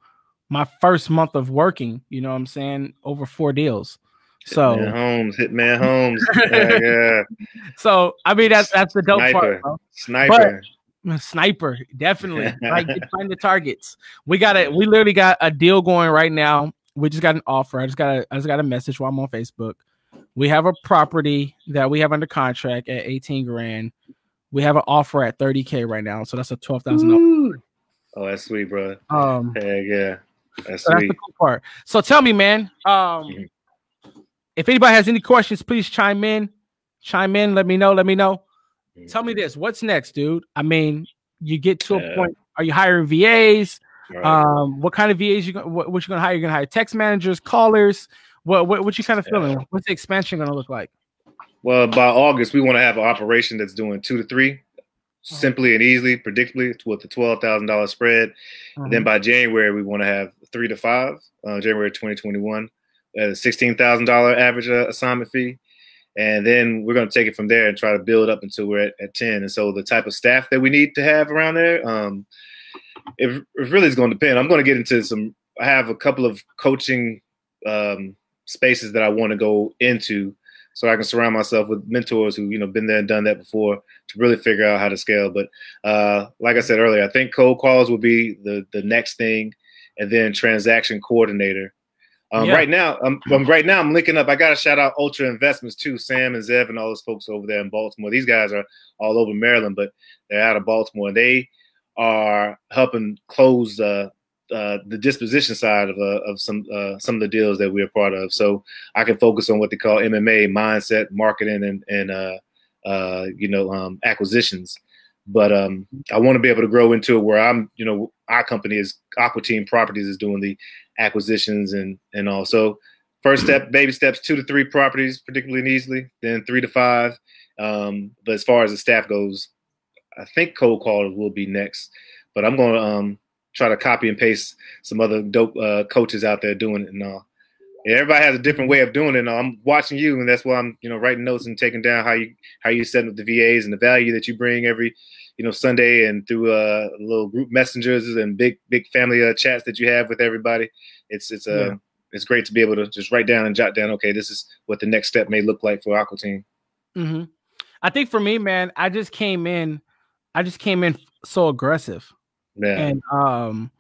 Speaker 1: my first month of working, you know what I'm saying, over four deals. So
Speaker 2: Hitman Holmes, Hitman Holmes. yeah, yeah.
Speaker 1: so I mean that's that's the dope
Speaker 2: Sniper.
Speaker 1: part. Bro.
Speaker 2: Sniper.
Speaker 1: Sniper, definitely. Like find the targets. We got it. We literally got a deal going right now. We just got an offer. I just got a I just got a message while I'm on Facebook. We have a property that we have under contract at 18 grand. We have an offer at 30k right now. So that's a twelve thousand dollars.
Speaker 2: Oh, that's sweet, bro.
Speaker 1: Um
Speaker 2: Heck yeah. That's
Speaker 1: so that's the cool part. So tell me, man. Um
Speaker 2: Mhm.
Speaker 1: if anybody has any questions, please chime in. Chime in, let me know, let me know. Tell me this. What's next, dude? I mean, you get to a point. Are you hiring VAs?
Speaker 2: Right.
Speaker 1: Um, what kind of VAs you what, what you gonna hire? You're gonna hire text managers, callers? What what, what you kind of feeling? What's the expansion gonna look like?
Speaker 2: Well, by August, we want to have an operation that's doing two to three,
Speaker 1: Uh-huh.
Speaker 2: simply and easily, predictably, with the twelve thousand dollar spread. And then
Speaker 1: Mhm.
Speaker 2: by January, we want to have three to five. Uh, January twenty twenty one, at a sixteen thousand dollar average uh, assignment fee, and then we're going to take it from there and try to build up until we're at, at ten. And so the type of staff that we need to have around there, um, it, it really is going to depend. I'm going to get into some. I have a couple of coaching um, spaces that I want to go into so I can surround myself with mentors who you know been there and done that before to really figure out how to scale. But uh, like I said earlier, I think cold calls will be the the next thing, and then transaction coordinator. Um,
Speaker 1: Yeah.
Speaker 2: Right now, I'm, I'm right now I'm linking up. I got to shout out Ultra Investments too, Sam and Zev and all those folks over there in Baltimore. These guys are all over Maryland, but they're out of Baltimore. They are helping close uh, uh, the disposition side of uh, of some uh, some of the deals that we're part of. So I can focus on what they call MMA mindset, marketing, and and uh, uh, you know um, acquisitions. but um, I want to be able to grow into it where I'm, you know, our company is Aqua Team Properties is doing the acquisitions and and also first step, baby steps, two to three properties, particularly and easily, then three to five. Um, but as far as the staff goes, I think cold callers will be next. But I'm going to um, try to copy and paste some other dope uh, coaches out there doing it and all. everybody has a different way of doing it. I'm watching you, and that's why I'm, you know, writing notes and taking down how you how you set up the VAs and the value that you bring every, you know, Sunday and through uh, little group messengers and big big family uh, chats that you have with everybody. It's it's uh, yeah. it's great to be able to just write down and jot down. Okay, this is what the next step may look like for Aqua Team.
Speaker 1: Mm-hmm. I think for me, man, I just came in, I just came in so aggressive. Yeah. And um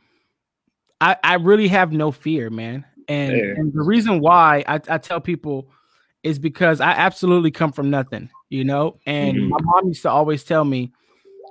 Speaker 1: I I really have no fear, man. And, and the reason why I, I tell people is because I absolutely come from nothing, you know. And mm-hmm. my mom used to always tell me,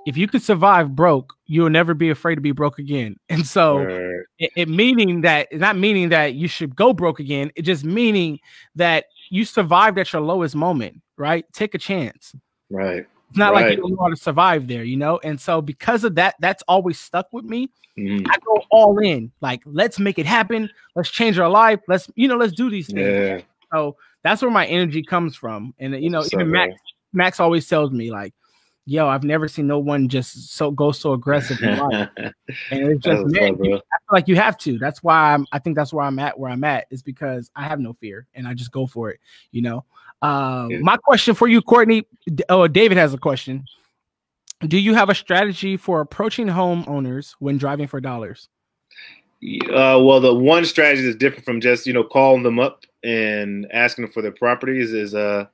Speaker 1: if you could survive broke, you'll never be afraid to be broke again. And so, right. it, it, meaning that not meaning that you should go broke again. It just meaning that you survived at your lowest moment, right? Take a chance.
Speaker 2: Right.
Speaker 1: It's not
Speaker 2: right.
Speaker 1: like you don't know how to survive there, you know? And so because of that, that's always stuck with me. Mm. I go all in. Like, let's make it happen. Let's change our life. Let's, you know, let's do these things. Yeah. So that's where my energy comes from. And you know, so even Max, Max always tells me, like, yo, I've never seen no one just so go so aggressive in life. and it's just man, you, I feel like you have to. That's why I'm I think that's where I'm at where I'm at is because I have no fear and I just go for it, you know. Uh, yeah. My question for you, Courtney. Oh, David has a question. Do you have a strategy for approaching homeowners when driving for dollars?
Speaker 2: Uh, well, the one strategy that's different from just you know calling them up and asking them for their properties. Is uh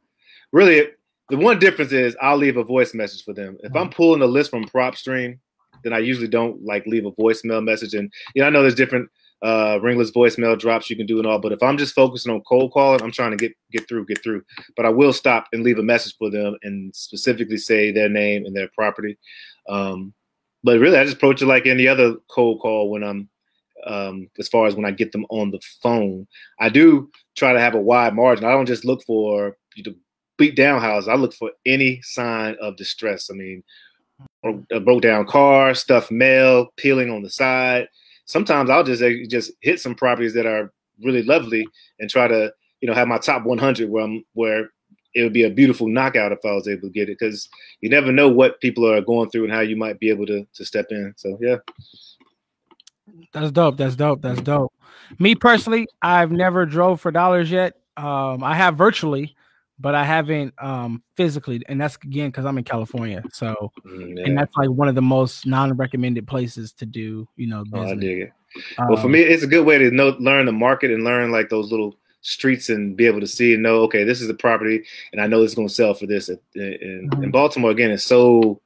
Speaker 2: really the one difference is I'll leave a voice message for them. If I'm mm-hmm. pulling a list from PropStream, then I usually don't like leave a voicemail message. And you know I know there's different uh, ringless voicemail drops you can do and all. But if I'm just focusing on cold calling, I'm trying to get get through, get through. But I will stop and leave a message for them and specifically say their name and their property. Um, but really, I just approach it like any other cold call when I'm um, as far as when I get them on the phone. I do try to have a wide margin. I don't just look for you to beat down houses. I look for any sign of distress. I mean, a broke down car, stuffed mail, peeling on the side sometimes I'll just just hit some properties that are really lovely and try to you know have my top 100 where I'm where it would be a beautiful knockout if I was able to get it because you never know what people are going through and how you might be able to to step in. So yeah.
Speaker 1: That's dope. That's dope. That's dope. Me personally, I've never drove for dollars yet. Um, I have virtually, but I haven't um physically, and that's again because I'm in California. So, mm, yeah. and that's like one of the most non-recommended places to do, you know.
Speaker 2: Business. Oh, I dig it. Um, well, for me, it's a good way to know, learn the market and learn like those little streets and be able to see and know, okay, this is the property, and I know it's going to sell for this. In, in, mm-hmm. Baltimore, again, it's so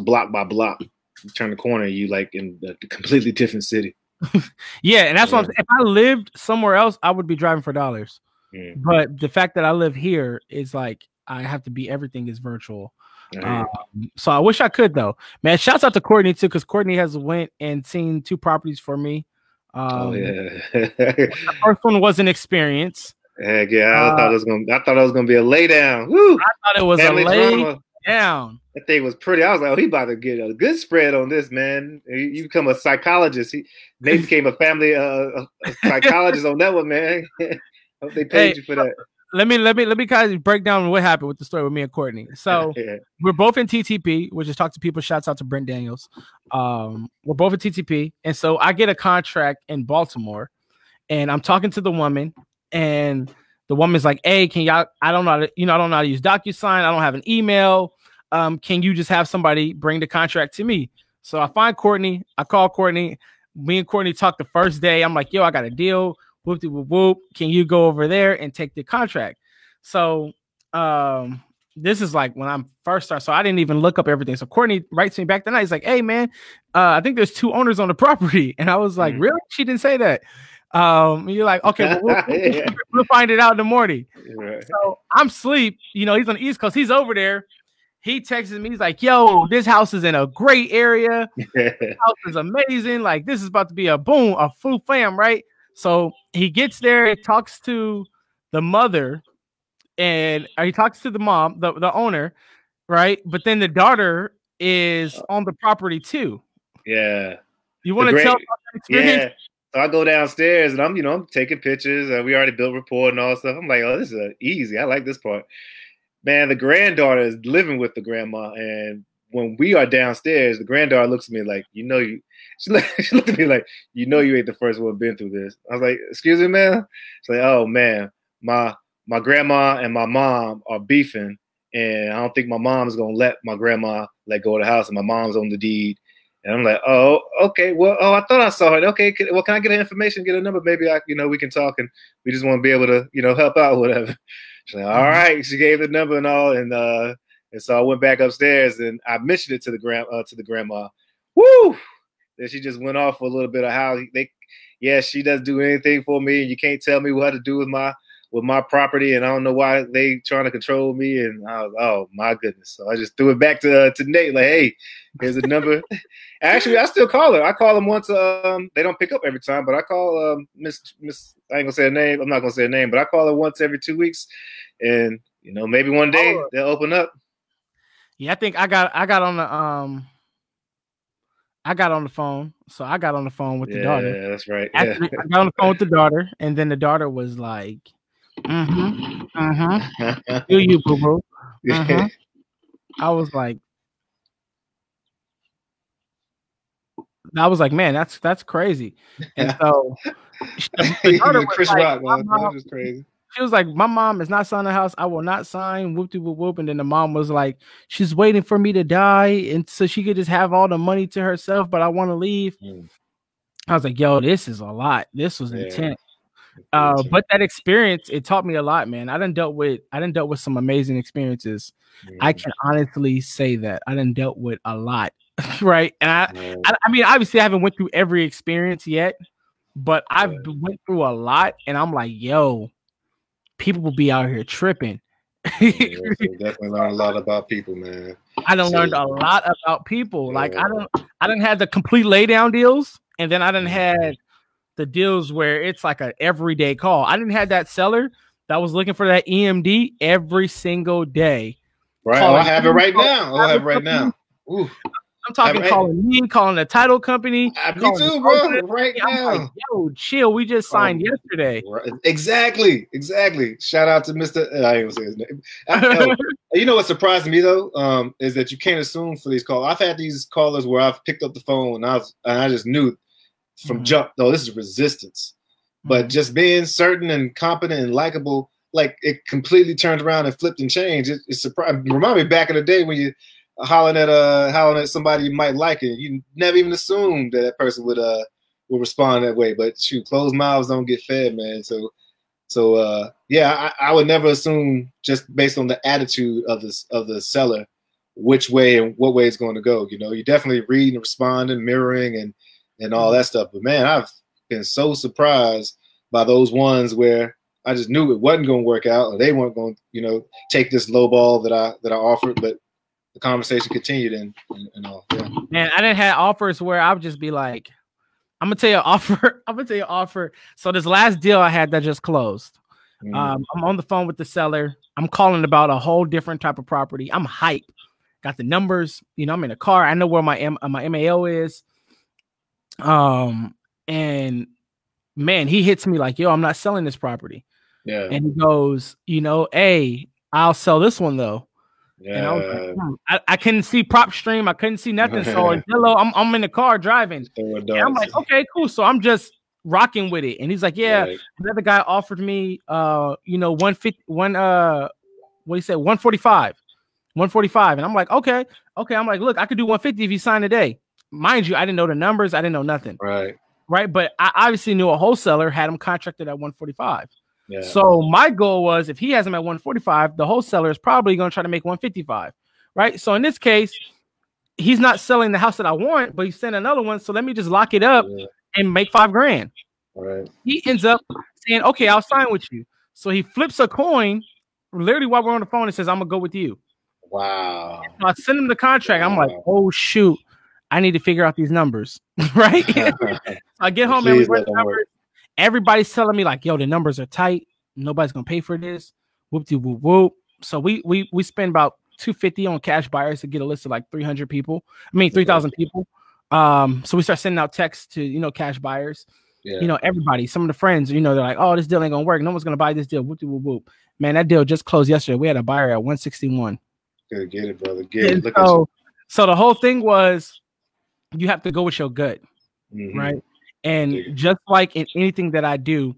Speaker 2: block by block. You turn the corner, you like in a completely different city.
Speaker 1: yeah, and that's yeah. what I'm, if I lived somewhere else, I would be driving for dollars. Mm-hmm. But the fact that I live here is like I have to be everything is virtual. Um, so I wish I could though. Man, shouts out to Courtney too, because Courtney has went and seen two properties for me. Oh, um, oh yeah. the first one was an experience.
Speaker 2: Heck yeah, I uh, thought it was gonna. I thought it was gonna be a lay down. Woo!
Speaker 1: I thought it was Family a lay down.
Speaker 2: That thing was pretty. I was like, oh, he about to get a good spread on this, man. You become a psychologist. He, Nate became a family uh, a psychologist on that one, man. Hope they paid hey, you for that.
Speaker 1: Let me let me let me kind of break down what happened with the story with me and Courtney. So yeah. we're both in TTP, which is talk to people. Shouts out to Brent Daniels. Um, we're both in TTP, and so I get a contract in Baltimore, and I'm talking to the woman, and the woman's like, "Hey, can y'all? I don't know, how to, you know, I don't know how to use DocuSign. I don't have an email. Um, can you just have somebody bring the contract to me?" So I find Courtney. I call Courtney. Me and Courtney talk the first day. I'm like, "Yo, I got a deal whoop whoop whoop. Can you go over there and take the contract? So um this is like when I'm first started. So I didn't even look up everything. So Courtney writes me back that night. He's like, "Hey man, uh, I think there's two owners on the property," and I was like, mm "Really?" She didn't say that. Um, you're like, "Okay, well, we'll, yeah. we'll, find it out in the morning." Right. So I'm sleep. You know, he's on the East Coast. He's over there. He texts me. He's like, "Yo, this house is in a great area. this house is amazing. Like, this is about to be a boom, a full fam, right?" So he gets there, he talks to the mother, and he talks to the mom, the, the owner, right? But then the daughter is on the property too.
Speaker 2: Yeah.
Speaker 1: You want to tell about that experience?
Speaker 2: Yeah. So I go downstairs and I'm, you know, I'm taking pictures. And we already built rapport and all stuff. I'm like, oh, this is uh, easy. I like this part. Man, the granddaughter is living with the grandma, and when we are downstairs, the granddaughter looks at me like, you know, you. She, look, she looked at me like, you know, you ain't the first one been through this. I was like, excuse me, man. She's like, oh man, my my grandma and my mom are beefing, and I don't think my mom's gonna let my grandma let go of the house, and my mom's on the deed. And I'm like, oh, okay. Well, oh, I thought I saw her. Okay, can, well, can I get her information, get a number? Maybe I, you know, we can talk, and we just want to be able to, you know, help out, whatever. She's like, all right. She gave the number and all, and uh, and so I went back upstairs and I mentioned it to the grand, uh, to the grandma. Woo! Then she just went off for a little bit of how they, yeah, she doesn't do anything for me, and you can't tell me what to do with my with my property, and I don't know why they trying to control me. And I was, oh my goodness! So I just threw it back to uh, to Nate, like, hey, here's a number. Actually, I still call her. I call them once. Um, they don't pick up every time, but I call um Miss Miss. I ain't gonna say her name. I'm not gonna say her name, but I call her once every two weeks, and you know maybe one day they'll open up.
Speaker 1: Yeah, I think I got I got on the um I got on the phone. So I got on the phone with the daughter.
Speaker 2: yeah, that's right.
Speaker 1: After
Speaker 2: Yeah.
Speaker 1: I got on the phone with the daughter, and then the daughter was like, mm-hmm, mm-hmm. Do you boo boo? Uh-huh. I was like, I was like, man, that's that's crazy. And so the daughter was
Speaker 2: Chris
Speaker 1: like,
Speaker 2: Rock, man. That was crazy.
Speaker 1: She was like, My mom is not selling the house. I will not sign. Whoop de whoop whoop. And then the mom was like, She's waiting for me to die. And so she could just have all the money to herself, but I want to leave.
Speaker 2: Mm.
Speaker 1: I was like, Yo, this is a lot. This was
Speaker 2: Yeah.
Speaker 1: intense. Uh, but that experience, it taught me a lot, man. I done dealt with I done dealt with some amazing experiences. I
Speaker 2: Mm.
Speaker 1: can honestly say that. I done dealt with a lot. right. And I,
Speaker 2: Mm.
Speaker 1: I I mean, obviously I haven't went through every experience yet, but I've b- went through a lot, and I'm like, yo, people will be out here tripping.
Speaker 2: Yeah, definitely learn a lot about people, man.
Speaker 1: I done
Speaker 2: So-
Speaker 1: learned a lot about people. Like I don't I done had the complete laydown deals, and then I done
Speaker 2: Mhm.
Speaker 1: had the deals where it's like an everyday call. I didn't have that seller that was looking for that EMD every single day.
Speaker 2: Right. Oh, I have it right now. I have it right now. Ooh,
Speaker 1: I'm talking
Speaker 2: Right.
Speaker 1: calling me, calling the title company.
Speaker 2: I- me too, bro. Right now.
Speaker 1: like, yo, chill. We just signed
Speaker 2: Oh.
Speaker 1: yesterday.
Speaker 2: Right. Exactly, exactly. Shout out to Mr. uh, I ain't gonna say his name. I- yo, you know what surprised me though, um, is that you can't assume for these calls. I've had these callers where I've picked up the phone and I was, and I just knew from
Speaker 1: Mhm.
Speaker 2: jump, no, this is resistance. But just being certain and competent and likable, like it completely turned around and flipped and changed. It, it surprised. Remind me back in the day when you hollering at uh hollering at somebody you might like it. You never even assumed that that person would uh would respond that way. But shoot, closed mouths don't get fed, man. So so uh yeah, I, I would never assume just based on the attitude of the of the seller which way and what way it's going to go. You know, you definitely read and respond and mirroring and and all that stuff. But man, I've been so surprised by those ones where I just knew it wasn't going to work out, or they weren't going to, you know, take this low ball that I that I offered. But the conversation continued and and, and all. Yeah.
Speaker 1: Man, I didn't have offers where I would just be like, I'm gonna tell you an offer. I'm gonna tell you an offer. So this last deal I had that just closed.
Speaker 2: Mm.
Speaker 1: Um, I'm on the phone with the seller. I'm calling about a whole different type of property. I'm hype. Got the numbers. You know, I'm in a car. I know where my M- my MAO is. Um, and man, he hits me like, "Yo, I'm not selling this property."
Speaker 2: yeah.
Speaker 1: And he goes, "You know, hey, I'll sell this one though."
Speaker 2: Yeah.
Speaker 1: And I, was like, "Hmm." I, I couldn't see PropStream. I couldn't see nothing. So Zillow, I'm I'm in the car driving. And I'm like, okay, cool. So I'm just rocking with it. And he's like, yeah,
Speaker 2: Right.
Speaker 1: another guy offered me uh, you know, 150 one uh what he said, 145. 145. And I'm like, okay, okay. I'm like, look, I could do 150 if you sign today. Mind you, I didn't know the numbers, I didn't know nothing,
Speaker 2: Right.
Speaker 1: right? But I obviously knew a wholesaler had him contracted at 145.
Speaker 2: Yeah.
Speaker 1: So my goal was if he has him at 145, the wholesaler is probably going to try to make 155, right? So in this case, he's not selling the house that I want, but he's selling another one. So let me just lock it up
Speaker 2: Yeah.
Speaker 1: and make five grand.
Speaker 2: Right.
Speaker 1: He ends up saying, "Okay, I'll sign with you." So he flips a coin, literally while we're on the phone, and says, "I'm gonna go with you."
Speaker 2: Wow.
Speaker 1: So I send him the contract. I'm like, "Oh shoot, I need to figure out these numbers." right? I get home and we
Speaker 2: let
Speaker 1: the
Speaker 2: work.
Speaker 1: Everybody's telling me like, "Yo, the numbers are tight. Nobody's gonna pay for this." Whoop de whoop whoop. So we we we spend about 250 on cash buyers to get a list of like 300 people. I mean 3,000 people. Um, so we start sending out texts to you know cash buyers.
Speaker 2: Yeah.
Speaker 1: You know everybody, some of the friends, you know, they're like, "Oh, this deal ain't gonna work. No one's gonna buy this deal." Whoop, whoop, whoop. Man, that deal just closed yesterday. We had a buyer at 161.
Speaker 2: Good, get it, brother. Get it.
Speaker 1: And
Speaker 2: Look at you.
Speaker 1: so, so the whole thing was, you have to go with your gut,
Speaker 2: Mhm.
Speaker 1: right? And
Speaker 2: Yeah.
Speaker 1: just like in anything that I do,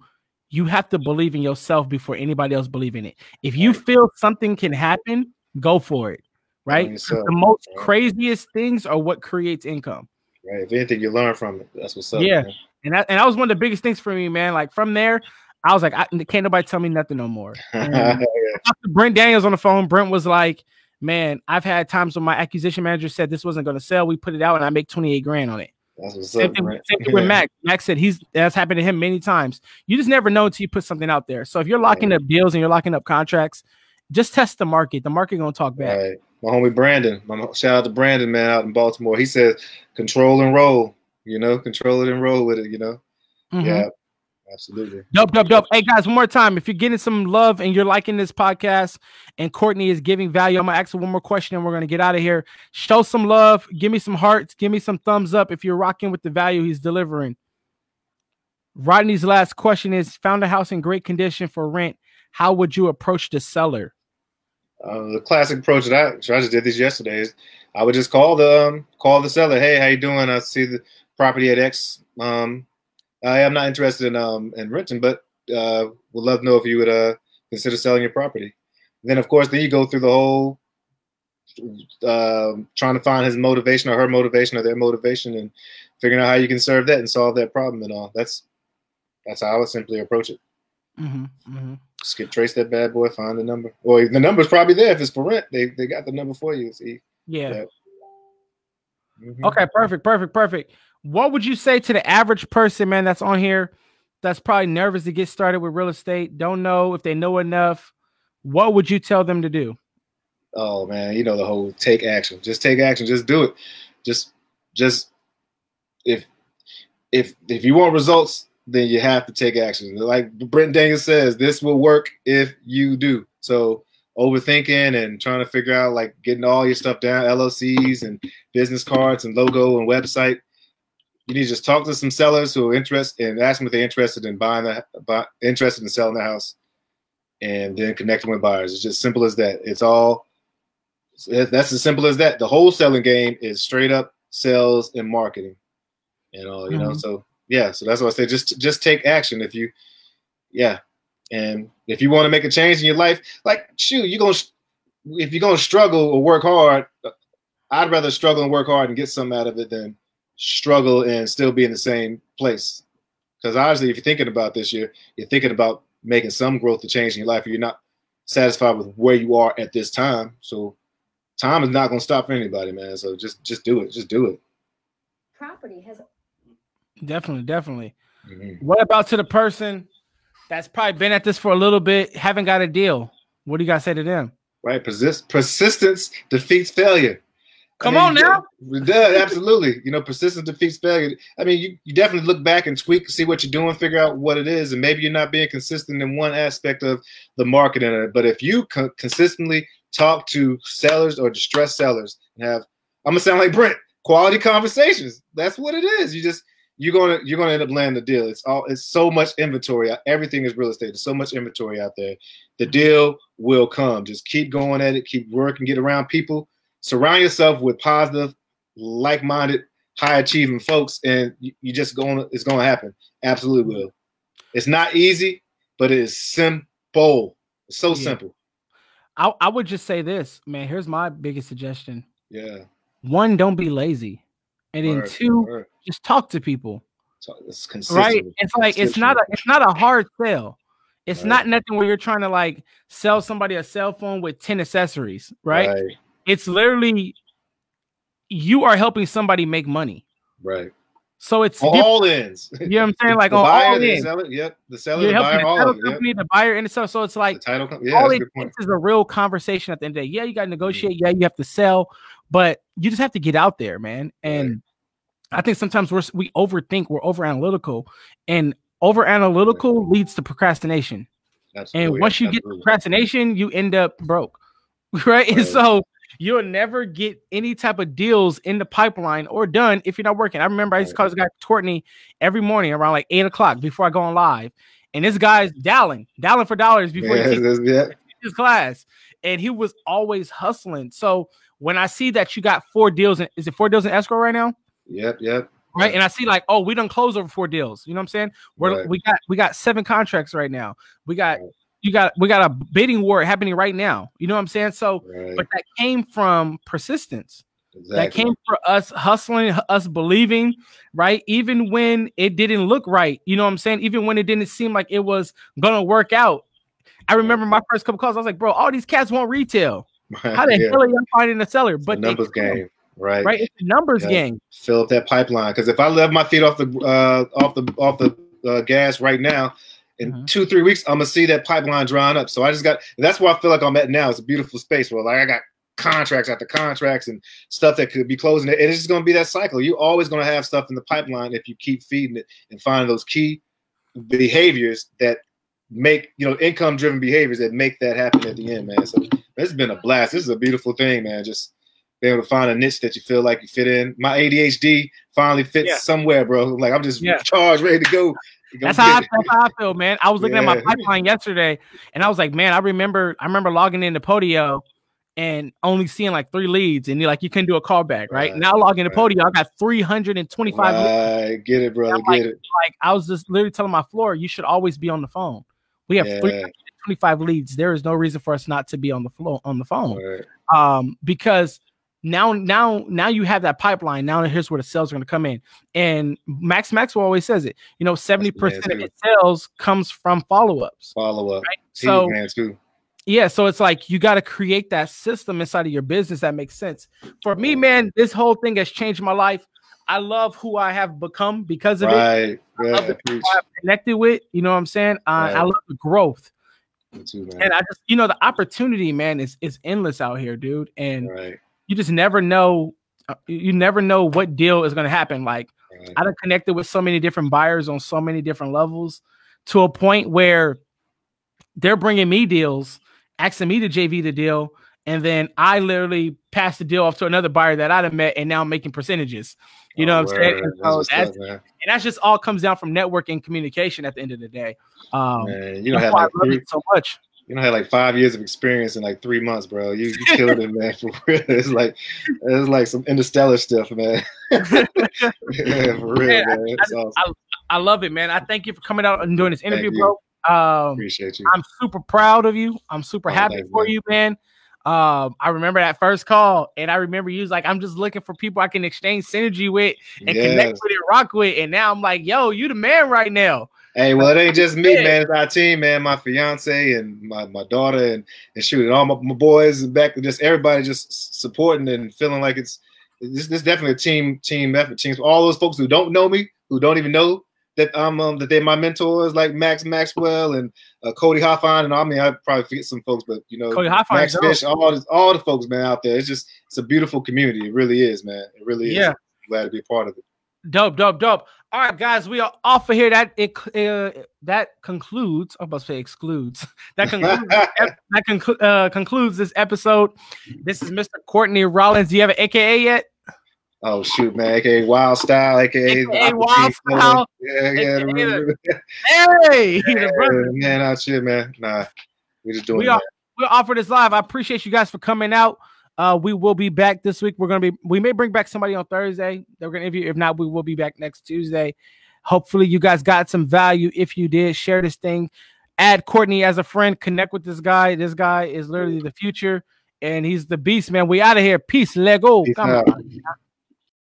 Speaker 1: you have to believe in yourself before anybody else believe in it. If you feel something can happen, go for it. Right? The most craziest things are what creates income.
Speaker 2: Right. If anything, you learn from it. That's what's up.
Speaker 1: Yeah.
Speaker 2: man.
Speaker 1: And that, and that was one of the biggest things for me, man. Like from there, I was like, I, can't nobody tell me nothing no more.
Speaker 2: Yeah.
Speaker 1: Brent Daniels on the phone. Brent was like, "Man, I've had times when my acquisition manager said this wasn't going to sell. We put it out, and I make twenty eight grand on it."
Speaker 2: That's what's
Speaker 1: Same
Speaker 2: up,
Speaker 1: thing,
Speaker 2: man.
Speaker 1: same thing with Max. Max said he's that's happened to him many times. You just never know until you put something out there. So if you're locking up deals and you're locking up contracts, just test the market. The market gonna talk back.
Speaker 2: Right. My homie Brandon. My shout out to Brandon, man, out in Baltimore. He says control and roll. You know, control it and roll with it. You know.
Speaker 1: Mhm.
Speaker 2: Yeah. Absolutely.
Speaker 1: Dope, dope, dope. Hey guys, one more time. If you're getting some love and you're liking this podcast and Courtney is giving value, I'm gonna ask one more question and we're gonna get out of here. Show some love, give me some hearts, give me some thumbs up if you're rocking with the value he's delivering. Rodney's last question is found a house in great condition for rent. How would you approach the seller?
Speaker 2: Uh, the classic approach that I, so I just did this yesterday is I would just call the um, call the seller. Hey, how you doing? I see the property at X. Um, I am not interested in um in renting, but uh, would love to know if you would uh consider selling your property. Then of course, then you go through the whole um trying to find his motivation or her motivation or their motivation and figuring out how you can serve that and solve that problem and all. That's that's how I would simply approach it.
Speaker 1: Mm-hmm, mm-hmm.
Speaker 2: Just get trace that bad boy, find the number. Or the number's probably there if it's for rent. They they got the number for you. See.
Speaker 1: Yeah.
Speaker 2: Yeah. Mhm.
Speaker 1: Okay, perfect, perfect, perfect. What would you say to the average person, man, that's on here that's probably nervous to get started with real estate, don't know if they know enough? What would you tell them to do?
Speaker 2: Oh man, you know the whole take action. Just take action. Just do it. Just just if if if you want results, then you have to take action. Like Brent Daniels says, this will work if you do. So overthinking and trying to figure out like getting all your stuff down, LLCs and business cards and logo and website. You need to just talk to some sellers who are interested and ask them if they're interested in buying the buy, interested in selling the house, and then connecting with buyers. It's just simple as that. It's all that's as simple as that. The wholesaling game is straight up sales and marketing, and all you know.
Speaker 1: Mhm.
Speaker 2: So yeah, so that's what I say. Just just take action if you, yeah, and if you want to make a change in your life, like shoot, you gonna if you're gonna struggle or work hard, I'd rather struggle and work hard and get something out of it than struggle and still be in the same place. Because obviously, if you're thinking about this year, you're thinking about making some growth to change in your life. You're not satisfied with where you are at this time, so time is not going to stop for anybody, man. So just just do it. Just do it.
Speaker 5: property has
Speaker 1: Definitely, definitely.
Speaker 2: Mhm.
Speaker 1: What about to the person that's probably been at this for a little bit, haven't got a deal? What do you guys say to them?
Speaker 2: Right? Persist- persistence defeats failure. I
Speaker 1: Come
Speaker 2: mean,
Speaker 1: on now.
Speaker 2: It does, absolutely. You know, persistence defeats failure. I mean, you, you definitely look back and tweak, see what you're doing, figure out what it is, and maybe you're not being consistent in one aspect of the marketing. But if you co- consistently talk to sellers or distressed sellers and have, I'm gonna sound like Brent, quality conversations. That's what it is. You just you're gonna you're gonna end up landing the deal. It's all it's so much inventory. Everything is real estate. There's so much inventory out there. The deal will come. Just keep going at it. Keep working. Get around people surround yourself with positive, like-minded, high-achieving folks, and you, you just going it's going to happen. Absolutely will. It's not easy, but it is simple. It's so
Speaker 1: Yeah.
Speaker 2: simple.
Speaker 1: I, I would just say this, man. Here's my biggest suggestion.
Speaker 2: Yeah.
Speaker 1: One, don't be lazy. And then
Speaker 2: Word,
Speaker 1: two,
Speaker 2: word.
Speaker 1: just talk to people.
Speaker 2: So it's consistent.
Speaker 1: right it's like it's not a it's not a hard sell it's
Speaker 2: Right.
Speaker 1: not nothing where you're trying to like sell somebody a cell phone with 10 accessories right,
Speaker 2: Right.
Speaker 1: It's literally you are helping somebody make money
Speaker 2: Right.
Speaker 1: so it's
Speaker 2: On all ends.
Speaker 1: you know what i'm saying like
Speaker 2: the
Speaker 1: on
Speaker 2: buyer,
Speaker 1: all
Speaker 2: the
Speaker 1: ends.
Speaker 2: seller, yep. The seller,
Speaker 1: you're
Speaker 2: the buyer,
Speaker 1: the
Speaker 2: all it. Yep.
Speaker 1: the buyer and so so it's
Speaker 2: The
Speaker 1: like
Speaker 2: title company. Yeah,
Speaker 1: all
Speaker 2: that's a
Speaker 1: it takes is a real conversation at the end of the day yeah you got to mm-hmm. negotiate yeah you have to sell but you just have to get out there man and i think sometimes we're we overthink we're over analytical and over analytical leads to procrastination
Speaker 2: Absolutely.
Speaker 1: And once you get procrastination, you end up broke. right? And
Speaker 2: Right.
Speaker 1: so you'll never get any type of deals in the pipeline or done if you're not working. I remember I used to call this guy Courtney every morning around like eight o'clock before I go on live, and this guy's dialing, dialing for dollars before
Speaker 2: Yeah,
Speaker 1: he
Speaker 2: yeah.
Speaker 1: his class, and he was always hustling. So when I see that you got four deals, in, is it four deals in escrow right now?
Speaker 2: Yep, yep.
Speaker 1: right? And I see like, oh, we don't close over four deals. You know what I'm saying? We're
Speaker 2: Right.
Speaker 1: we got we got seven contracts right now. We got. You got we got a bidding war happening right now. You know what I'm saying? So,
Speaker 2: Right.
Speaker 1: but that came from persistence. That came for us hustling, us believing, right? Even when it didn't look right. You know what I'm saying? Even when it didn't seem like it was gonna work out. I remember my first couple calls. I was like, bro, all these cats want retail. How the
Speaker 2: Yeah.
Speaker 1: hell are you finding a seller? But
Speaker 2: numbers game, right?
Speaker 1: right? It's a numbers
Speaker 2: Yeah.
Speaker 1: game.
Speaker 2: Fill up that pipeline because if I left my feet off the uh, off the off the uh, gas right now, in
Speaker 1: Mhm.
Speaker 2: two three weeks, I'm gonna see that pipeline drying up. So I just got. That's where I feel like I'm at now. It's a beautiful space where like I got contracts after contracts and stuff that could be closing. And it's just gonna be that cycle. You're always gonna have stuff in the pipeline if you keep feeding it and finding those key behaviors that make you know income driven behaviors that make that happen at the end, man. So it's been a blast. This is a beautiful thing, man. Just being able to find a niche that you feel like you fit in. My ADHD finally fits
Speaker 1: Yeah.
Speaker 2: somewhere, bro. Like I'm just
Speaker 1: Yeah.
Speaker 2: charged, ready to go.
Speaker 1: That's how, I, that's how I feel, man. I was looking at my pipeline yesterday, and I was like, man, I remember, I remember logging into Podio and only seeing like three leads, and you're like, you couldn't do a callback, right?
Speaker 2: Right,
Speaker 1: Now logging into
Speaker 2: right.
Speaker 1: Podio, I got 325 leads.
Speaker 2: Right, get it, brother.
Speaker 1: I'm like-
Speaker 2: Get it.
Speaker 1: Like I was just literally telling my floor, you should always be on the phone. We have
Speaker 2: Yeah.
Speaker 1: 325 leads. There is no reason for us not to be on the floor on the phone.
Speaker 2: Right.
Speaker 1: um because now now now you have that pipeline. Now here's where the sales are going to come in. And max maxwell always says it you know 70% of sales comes from follow-ups
Speaker 2: Follow up.
Speaker 1: right
Speaker 2: So,
Speaker 1: yeah so it's like you got to create that system inside of your business that makes sense. For me man this whole thing has changed my life. I love who i have become because of it.
Speaker 2: Right.
Speaker 1: love the
Speaker 2: preach.
Speaker 1: i've connected with you know what i'm saying? Uh, i love the growth.
Speaker 2: Too,
Speaker 1: and i just you know the opportunity man is is endless out here dude. And
Speaker 2: right.
Speaker 1: You just never know uh, you never know what deal is going to happen. Like i done connected with so many different buyers on so many different levels to a point where they're bringing me deals asking me to jv the deal and then i literally pass the deal off to another buyer that i'd have met and now i'm making percentages. You know
Speaker 2: Oh,
Speaker 1: what i'm saying? and,
Speaker 2: That's
Speaker 1: so that's, and that's just all comes down from network and communication at the end of the day. Um
Speaker 2: Man, you don't
Speaker 1: that's
Speaker 2: have
Speaker 1: why
Speaker 2: like
Speaker 1: I love it so much
Speaker 2: you don't have like five years of experience in like three months, bro. You, you killed it, man. For real, it's like it's like some interstellar stuff, man. yeah, for real,
Speaker 1: Man,
Speaker 2: man. It's awesome.
Speaker 1: i love it man i thank you for coming out and doing this interview bro um
Speaker 2: Appreciate you.
Speaker 1: I'm super proud of you. I'm super
Speaker 2: Oh,
Speaker 1: happy
Speaker 2: thanks,
Speaker 1: for
Speaker 2: man.
Speaker 1: you, man. Um, I remember that first call, and I remember you was like, "I'm just looking for people I can exchange synergy with and
Speaker 2: Yes.
Speaker 1: connect with and rock with." And now I'm like, "Yo, you the man right now."
Speaker 2: Hey, well, it ain't just me, man. It's our team, man. My fiance and my, my daughter and and shoot, and all my, my boys back, just everybody just supporting and feeling like it's this. This definitely a team team effort. Teams, all those folks who don't know me, who don't even know that I'm um, that they're my mentors, like Max Maxwell and uh, Cody Hofhine, and I mean I probably forget some folks, but you know,
Speaker 1: Cody Hofhine,
Speaker 2: Max. Fish, all the, all the folks, man, out there. It's just it's a beautiful community. It really is, man. It really is.
Speaker 1: Yeah.
Speaker 2: I'm glad to be a part of it.
Speaker 1: Dope, dope, dope. All right, guys, we are off of here. That it uh, that concludes. I'm about to say excludes. That concludes. that conclu- uh, concludes this episode. This is Mr. Courtney Rollins. Do you have an AKA yet?
Speaker 2: Oh shoot, man! AKA Wild Style, AKA,
Speaker 1: AKA Wild Style,
Speaker 2: Yeah, yeah,
Speaker 1: AKA Hey,
Speaker 2: yeah, man, out shit, man. Nah, we just doing
Speaker 1: we are we offer this live. I appreciate you guys for coming out. Uh, we will be back this week. We're gonna be we may bring back somebody on Thursday. They're gonna interview. If not, we will be back next Tuesday. Hopefully, you guys got some value. If you did, share this thing. Add Courtney as a friend. Connect with this guy. This guy is literally the future, and he's the beast, man. We out of here. Peace. Lego.
Speaker 2: Peace
Speaker 1: Come
Speaker 2: out.
Speaker 1: on.